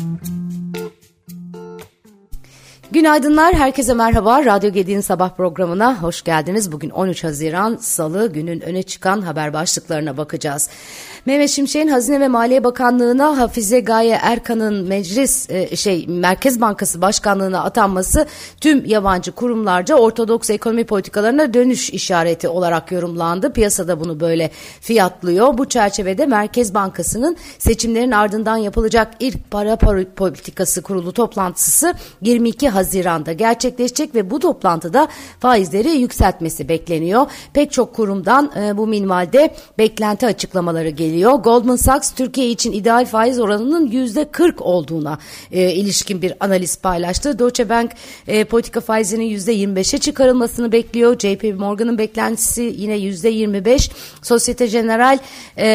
Mm-hmm. Günaydınlar, herkese merhaba. Radyo Gedi'nin sabah programına hoş geldiniz. Bugün 13 Haziran Salı günün öne çıkan haber başlıklarına bakacağız. Mehmet Şimşek'in Hazine ve Maliye Bakanlığı'na Hafize Gaye Erkan'ın meclis e, şey Merkez Bankası Başkanlığı'na atanması tüm yabancı kurumlarca ortodoks ekonomi politikalarına dönüş işareti olarak yorumlandı. Piyasada bunu böyle fiyatlıyor. Bu çerçevede Merkez Bankası'nın seçimlerin ardından yapılacak ilk para politikası kurulu toplantısı 22 Haziran'da gerçekleşecek ve bu toplantıda faizleri yükseltmesi bekleniyor. Pek çok kurumdan e, bu minvalde beklenti açıklamaları geliyor. Goldman Sachs Türkiye için ideal faiz oranının yüzde 40 olduğuna e, ilişkin bir analiz paylaştı. Deutsche Bank e, politika faizinin yüzde 25'e çıkarılmasını bekliyor. JP Morgan'ın beklentisi yine yüzde 25. Societe General e,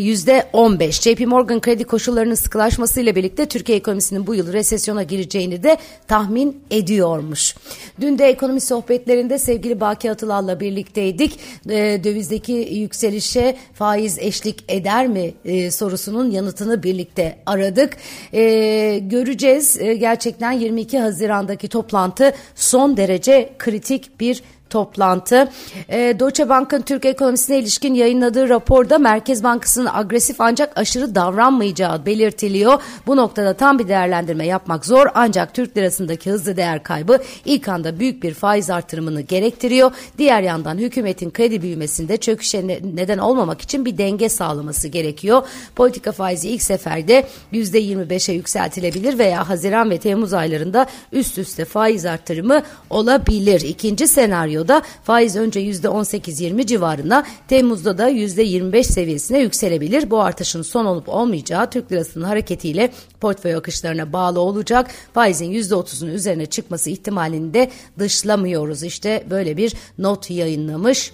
yüzde 15. JP Morgan kredi koşullarının sıkılaşmasıyla birlikte Türkiye ekonomisinin bu yıl resesyona gireceğini de tahmin ediyormuş. Dün de ekonomi sohbetlerinde sevgili Baki Atılal'la birlikteydik. E, dövizdeki yükselişe faiz eşlik eder mi e, sorusunun yanıtını birlikte aradık. E, göreceğiz. E, gerçekten 22 Haziran'daki toplantı son derece kritik bir toplantı. E, Deutsche Bank'ın Türk ekonomisine ilişkin yayınladığı raporda Merkez Bankası'nın agresif ancak aşırı davranmayacağı belirtiliyor. Bu noktada tam bir değerlendirme yapmak zor ancak Türk lirasındaki hızlı değer kaybı ilk anda büyük bir faiz artırımını gerektiriyor. Diğer yandan hükümetin kredi büyümesinde çöküşe neden olmamak için bir denge sağlaması gerekiyor. Politika faizi ilk seferde %25'e yükseltilebilir veya Haziran ve Temmuz aylarında üst üste faiz artırımı olabilir. İkinci senaryo senaryoda faiz önce %18-20 civarına Temmuz'da da %25 seviyesine yükselebilir. Bu artışın son olup olmayacağı Türk lirasının hareketiyle portföy akışlarına bağlı olacak. Faizin %30'un üzerine çıkması ihtimalini de dışlamıyoruz. İşte böyle bir not yayınlamış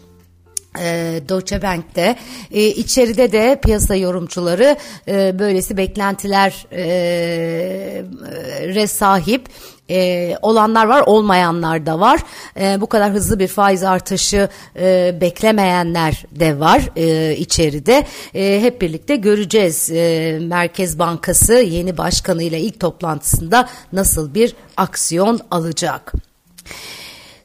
e, Deutsche Bank'te. E, içeride de piyasa yorumcuları e, böylesi beklentiler e, sahip e, olanlar var olmayanlar da var. E, bu kadar hızlı bir faiz artışı e, beklemeyenler de var e, içeride. E, hep birlikte göreceğiz e, Merkez Bankası yeni başkanıyla ilk toplantısında nasıl bir aksiyon alacak.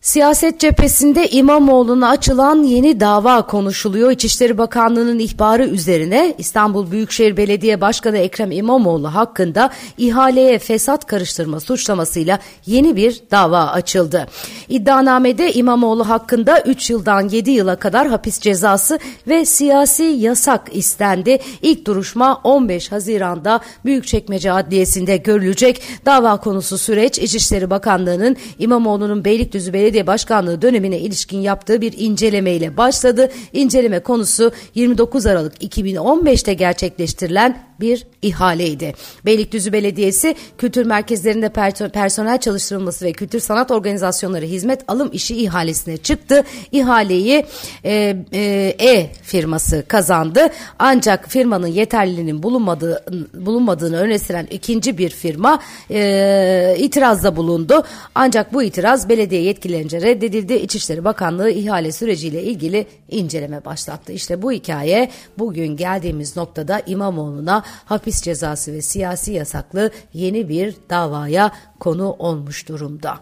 Siyaset cephesinde İmamoğlu'na açılan yeni dava konuşuluyor. İçişleri Bakanlığı'nın ihbarı üzerine İstanbul Büyükşehir Belediye Başkanı Ekrem İmamoğlu hakkında ihaleye fesat karıştırma suçlamasıyla yeni bir dava açıldı. İddianamede İmamoğlu hakkında 3 yıldan 7 yıla kadar hapis cezası ve siyasi yasak istendi. İlk duruşma 15 Haziran'da Büyükçekmece Adliyesi'nde görülecek. Dava konusu süreç İçişleri Bakanlığı'nın İmamoğlu'nun Beylikdüzü Belediye Belediye Başkanlığı dönemine ilişkin yaptığı bir incelemeyle başladı. İnceleme konusu 29 Aralık 2015'te gerçekleştirilen bir ihaleydi. Beylikdüzü Belediyesi kültür merkezlerinde personel çalıştırılması ve kültür sanat organizasyonları hizmet alım işi ihalesine çıktı. İhaleyi e, e, e firması kazandı. Ancak firmanın yeterliliğinin bulunmadığı, bulunmadığını öne süren ikinci bir firma e, itirazda bulundu. Ancak bu itiraz belediye yetkililerince reddedildi. İçişleri Bakanlığı ihale süreciyle ilgili inceleme başlattı. İşte bu hikaye bugün geldiğimiz noktada İmamoğlu'na hapis cezası ve siyasi yasaklı yeni bir davaya konu olmuş durumda.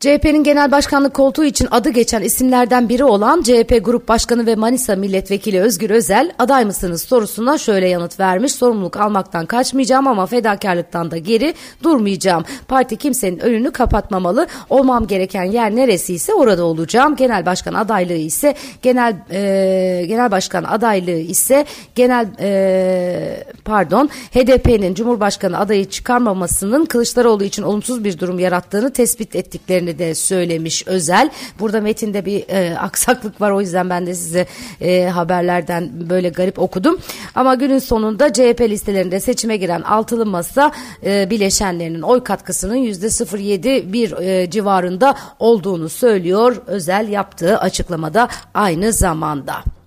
CHP'nin genel başkanlık koltuğu için adı geçen isimlerden biri olan CHP Grup Başkanı ve Manisa Milletvekili Özgür Özel aday mısınız sorusuna şöyle yanıt vermiş. Sorumluluk almaktan kaçmayacağım ama fedakarlıktan da geri durmayacağım. Parti kimsenin önünü kapatmamalı. Olmam gereken yer neresi ise orada olacağım. Genel başkan adaylığı ise genel e, genel başkan adaylığı ise genel e, pardon HDP'nin Cumhurbaşkanı adayı çıkarmamasının Kılıçdaroğlu için olumsuz bir durum yarattığını tespit ettiklerini olabileceğini de söylemiş Özel. Burada metinde bir e, aksaklık var o yüzden ben de size e, haberlerden böyle garip okudum. Ama günün sonunda CHP listelerinde seçime giren altılı masa e, bileşenlerinin oy katkısının %0.7 bir e, civarında olduğunu söylüyor Özel yaptığı açıklamada aynı zamanda.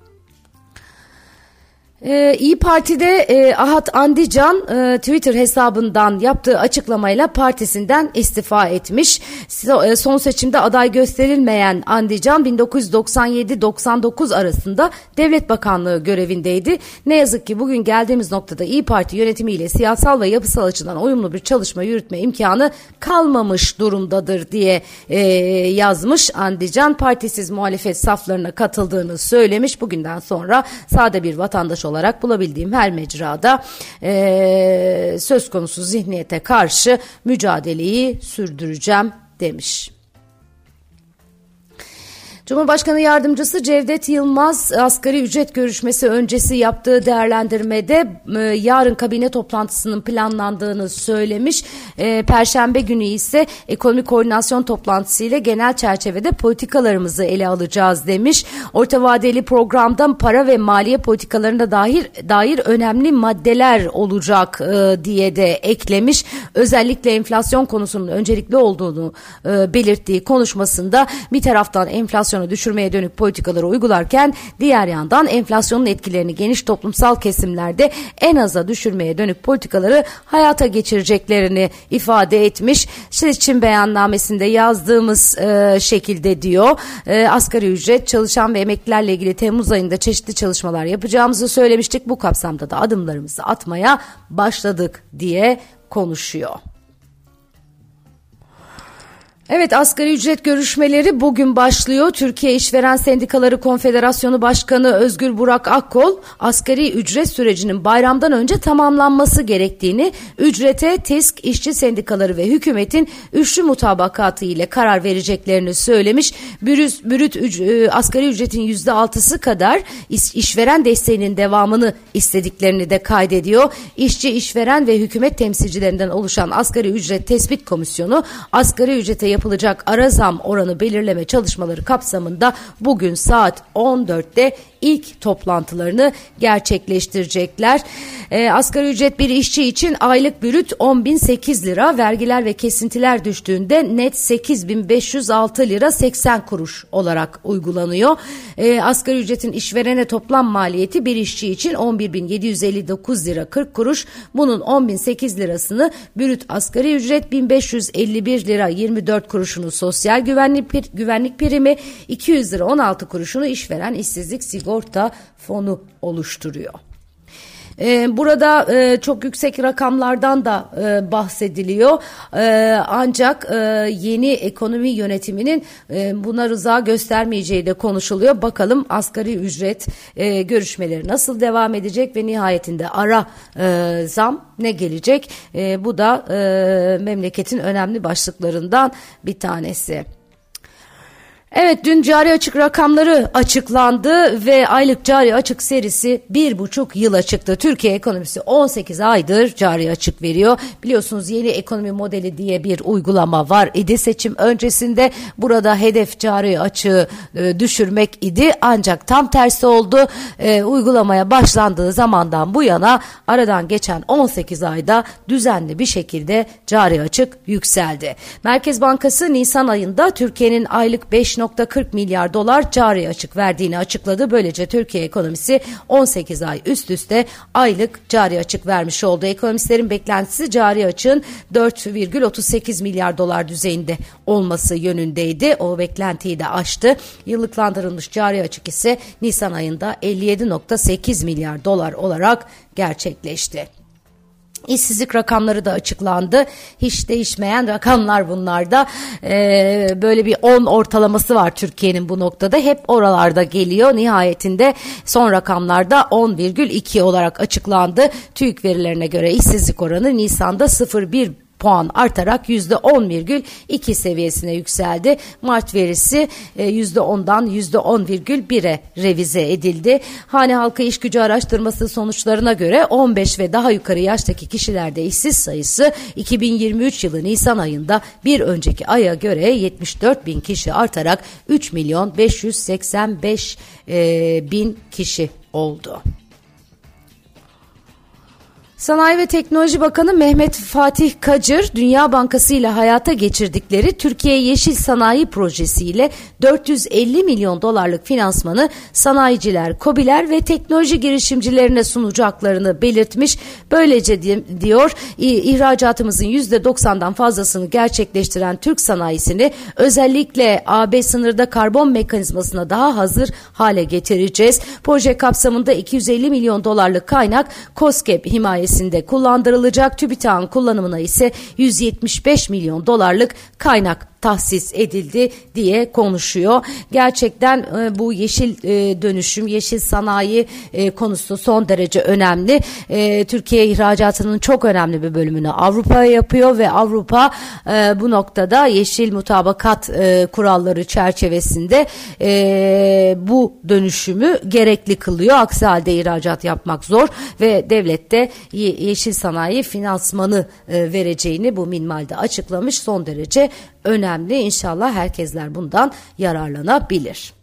Ee, İyi Parti'de e, Ahat Andican e, Twitter hesabından yaptığı açıklamayla partisinden istifa etmiş. So, e, son seçimde aday gösterilmeyen Andican 1997-99 arasında Devlet Bakanlığı görevindeydi. Ne yazık ki bugün geldiğimiz noktada İyi Parti yönetimiyle siyasal ve yapısal açıdan uyumlu bir çalışma yürütme imkanı kalmamış durumdadır diye e, yazmış Andican. Partisiz muhalefet saflarına katıldığını söylemiş. Bugünden sonra sade bir vatandaş olarak olarak bulabildiğim her mecrada e, söz konusu zihniyete karşı mücadeleyi sürdüreceğim demiş. Cumhurbaşkanı Yardımcısı Cevdet Yılmaz asgari ücret görüşmesi öncesi yaptığı değerlendirmede e, yarın kabine toplantısının planlandığını söylemiş. E, Perşembe günü ise ekonomi koordinasyon toplantısı ile genel çerçevede politikalarımızı ele alacağız demiş. Orta vadeli programda para ve maliye politikalarına dair dair önemli maddeler olacak e, diye de eklemiş. Özellikle enflasyon konusunun öncelikli olduğunu belirttiği konuşmasında bir taraftan enflasyon enflasyonu düşürmeye dönük politikaları uygularken diğer yandan enflasyonun etkilerini geniş toplumsal kesimlerde en aza düşürmeye dönük politikaları hayata geçireceklerini ifade etmiş. Seçim beyannamesinde yazdığımız e, şekilde diyor e, asgari ücret çalışan ve emeklilerle ilgili Temmuz ayında çeşitli çalışmalar yapacağımızı söylemiştik. Bu kapsamda da adımlarımızı atmaya başladık diye konuşuyor. Evet asgari ücret görüşmeleri bugün başlıyor. Türkiye İşveren Sendikaları Konfederasyonu Başkanı Özgür Burak Akkol asgari ücret sürecinin bayramdan önce tamamlanması gerektiğini, ücrete TİSK, işçi sendikaları ve hükümetin üçlü mutabakatı ile karar vereceklerini söylemiş. Bürüz, bürüt üc, asgari ücretin yüzde altısı kadar iş, işveren desteğinin devamını istediklerini de kaydediyor. İşçi, işveren ve hükümet temsilcilerinden oluşan asgari ücret tespit komisyonu asgari ücrete yapılacak ara zam oranı belirleme çalışmaları kapsamında bugün saat 14'te ilk toplantılarını gerçekleştirecekler. E, asgari ücret bir işçi için aylık bürüt 10.008 lira, vergiler ve kesintiler düştüğünde net 8.506 lira 80 kuruş olarak uygulanıyor. E, asgari ücretin işverene toplam maliyeti bir işçi için 11.759 lira 40 kuruş. Bunun 10.008 lirasını bürüt asgari ücret 1551 lira 24 kuruşunu sosyal güvenlik, güvenlik primi 200 lira 16 kuruşunu işveren işsizlik sigorta sigorta fonu oluşturuyor. Ee, burada e, çok yüksek rakamlardan da e, bahsediliyor. E, ancak yeni ekonomi yönetiminin buna rıza göstermeyeceği de konuşuluyor. Bakalım asgari ücret görüşmeleri nasıl devam edecek ve nihayetinde ara zam ne gelecek? Bu da memleketin önemli başlıklarından bir tanesi. Evet dün cari açık rakamları açıklandı ve aylık cari açık serisi bir buçuk yıla çıktı. Türkiye ekonomisi 18 aydır cari açık veriyor. Biliyorsunuz yeni ekonomi modeli diye bir uygulama var idi seçim öncesinde. Burada hedef cari açığı e, düşürmek idi ancak tam tersi oldu. E, uygulamaya başlandığı zamandan bu yana aradan geçen 18 ayda düzenli bir şekilde cari açık yükseldi. Merkez Bankası Nisan ayında Türkiye'nin aylık 5 1.40 milyar dolar cari açık verdiğini açıkladı. Böylece Türkiye ekonomisi 18 ay üst üste aylık cari açık vermiş oldu. Ekonomistlerin beklentisi cari açığın 4,38 milyar dolar düzeyinde olması yönündeydi. O beklentiyi de aştı. Yıllıklandırılmış cari açık ise Nisan ayında 57.8 milyar dolar olarak gerçekleşti. İşsizlik rakamları da açıklandı. Hiç değişmeyen rakamlar bunlarda. Ee, böyle bir 10 ortalaması var Türkiye'nin bu noktada. Hep oralarda geliyor. Nihayetinde son rakamlarda 10,2 olarak açıklandı. TÜİK verilerine göre işsizlik oranı Nisan'da 0,1 puan artarak %10,2 seviyesine yükseldi. Mart verisi %10'dan e, %10,1'e revize edildi. Hane halkı iş gücü araştırması sonuçlarına göre 15 ve daha yukarı yaştaki kişilerde işsiz sayısı 2023 yılı Nisan ayında bir önceki aya göre 74 bin kişi artarak 3 milyon 585 e, bin kişi oldu. Sanayi ve Teknoloji Bakanı Mehmet Fatih Kacır, Dünya Bankası ile hayata geçirdikleri Türkiye Yeşil Sanayi Projesi ile 450 milyon dolarlık finansmanı sanayiciler, kobiler ve teknoloji girişimcilerine sunacaklarını belirtmiş. Böylece diyor ihracatımızın %90'dan fazlasını gerçekleştiren Türk sanayisini özellikle AB sınırda karbon mekanizmasına daha hazır hale getireceğiz. Proje kapsamında 250 milyon dolarlık kaynak COSGAP himayesi sayesinde kullandırılacak TÜBİTAK'ın kullanımına ise 175 milyon dolarlık kaynak tahsis edildi diye konuşuyor. Gerçekten e, bu yeşil e, dönüşüm, yeşil sanayi e, konusu son derece önemli. E, Türkiye ihracatının çok önemli bir bölümünü Avrupa'ya yapıyor ve Avrupa e, bu noktada yeşil mutabakat e, kuralları çerçevesinde e, bu dönüşümü gerekli kılıyor. Aksi halde ihracat yapmak zor ve devlet de yeşil sanayi finansmanı e, vereceğini bu minvalde açıklamış. Son derece önemli. İnşallah herkesler bundan yararlanabilir.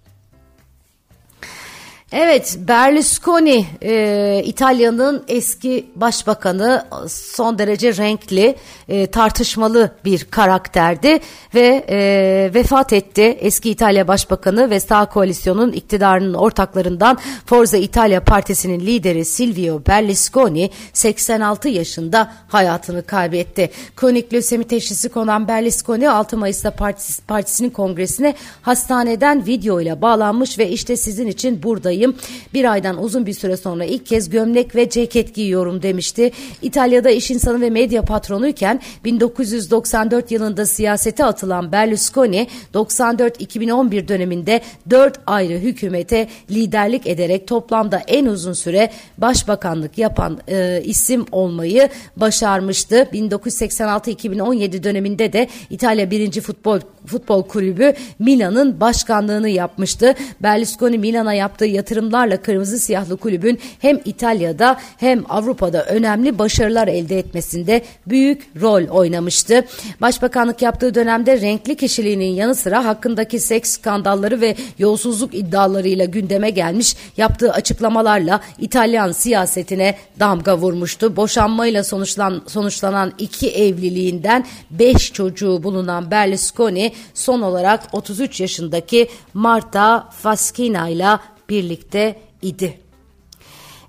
Evet Berlusconi e, İtalya'nın eski başbakanı son derece renkli e, tartışmalı bir karakterdi ve e, vefat etti. Eski İtalya Başbakanı ve sağ koalisyonun iktidarının ortaklarından Forza İtalya Partisi'nin lideri Silvio Berlusconi 86 yaşında hayatını kaybetti. Kronik lösemi teşhisi konan Berlusconi 6 Mayıs'ta partisi, partisinin kongresine hastaneden video ile bağlanmış ve işte sizin için buradayım buradayım. Bir aydan uzun bir süre sonra ilk kez gömlek ve ceket giyiyorum demişti. İtalya'da iş insanı ve medya patronuyken 1994 yılında siyasete atılan Berlusconi 94-2011 döneminde 4 ayrı hükümete liderlik ederek toplamda en uzun süre başbakanlık yapan e, isim olmayı başarmıştı. 1986-2017 döneminde de İtalya 1. Futbol Futbol Kulübü Milan'ın başkanlığını yapmıştı. Berlusconi Milan'a yaptığı yatırımlarla Kırmızı Siyahlı Kulübün hem İtalya'da hem Avrupa'da önemli başarılar elde etmesinde büyük rol oynamıştı. Başbakanlık yaptığı dönemde renkli kişiliğinin yanı sıra hakkındaki seks skandalları ve yolsuzluk iddialarıyla gündeme gelmiş yaptığı açıklamalarla İtalyan siyasetine damga vurmuştu. Boşanmayla sonuçlan, sonuçlanan iki evliliğinden beş çocuğu bulunan Berlusconi son olarak 33 yaşındaki Marta Faschina ile birlikte idi.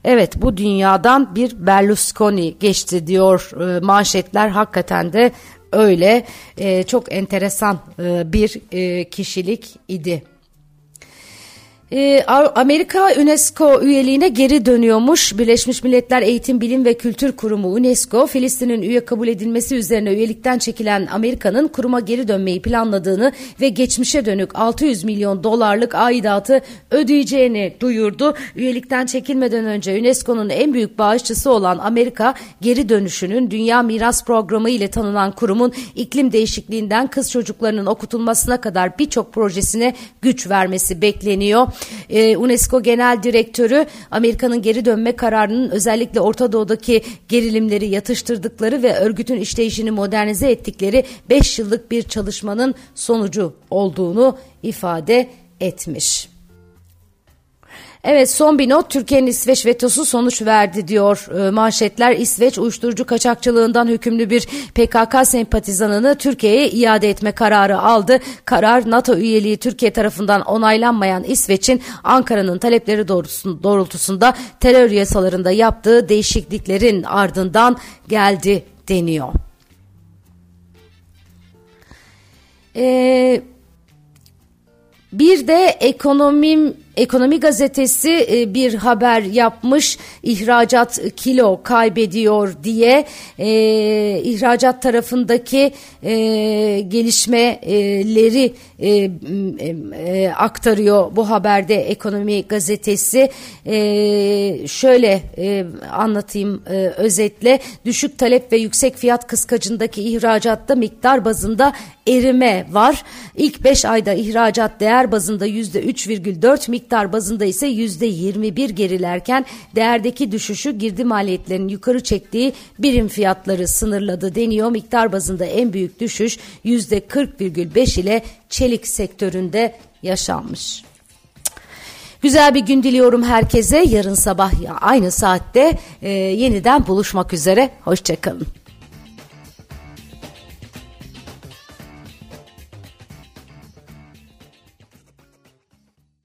Evet bu dünyadan bir Berlusconi geçti diyor e, manşetler hakikaten de öyle e, çok enteresan e, bir kişilik idi. Ee, Amerika UNESCO üyeliğine geri dönüyormuş. Birleşmiş Milletler Eğitim Bilim ve Kültür Kurumu UNESCO, Filistin'in üye kabul edilmesi üzerine üyelikten çekilen Amerika'nın kuruma geri dönmeyi planladığını ve geçmişe dönük 600 milyon dolarlık aidatı ödeyeceğini duyurdu. Üyelikten çekilmeden önce UNESCO'nun en büyük bağışçısı olan Amerika, geri dönüşünün Dünya Miras Programı ile tanınan kurumun iklim değişikliğinden kız çocuklarının okutulmasına kadar birçok projesine güç vermesi bekleniyor. Ee, UNESCO Genel Direktörü Amerika'nın geri dönme kararının özellikle Orta Doğu'daki gerilimleri yatıştırdıkları ve örgütün işleyişini modernize ettikleri 5 yıllık bir çalışmanın sonucu olduğunu ifade etmiş. Evet son bir not Türkiye'nin İsveç vetosu sonuç verdi diyor e, manşetler. İsveç uyuşturucu kaçakçılığından hükümlü bir PKK sempatizanını Türkiye'ye iade etme kararı aldı. Karar NATO üyeliği Türkiye tarafından onaylanmayan İsveç'in Ankara'nın talepleri doğrultusunda terör yasalarında yaptığı değişikliklerin ardından geldi deniyor. Eee bir de ekonomim Ekonomi gazetesi e, bir haber yapmış ihracat kilo kaybediyor diye e, ihracat tarafındaki e, gelişmeleri aktarıyor bu haberde ekonomi gazetesi. Şöyle anlatayım özetle. Düşük talep ve yüksek fiyat kıskacındaki ihracatta miktar bazında erime var. İlk 5 ayda ihracat değer bazında %3,4 miktar bazında ise yüzde 21 gerilerken değerdeki düşüşü girdi maliyetlerinin yukarı çektiği birim fiyatları sınırladı deniyor. Miktar bazında en büyük düşüş yüzde 40,5 ile çelik sektöründe yaşanmış. Güzel bir gün diliyorum herkese. Yarın sabah aynı saatte e, yeniden buluşmak üzere. Hoşçakalın.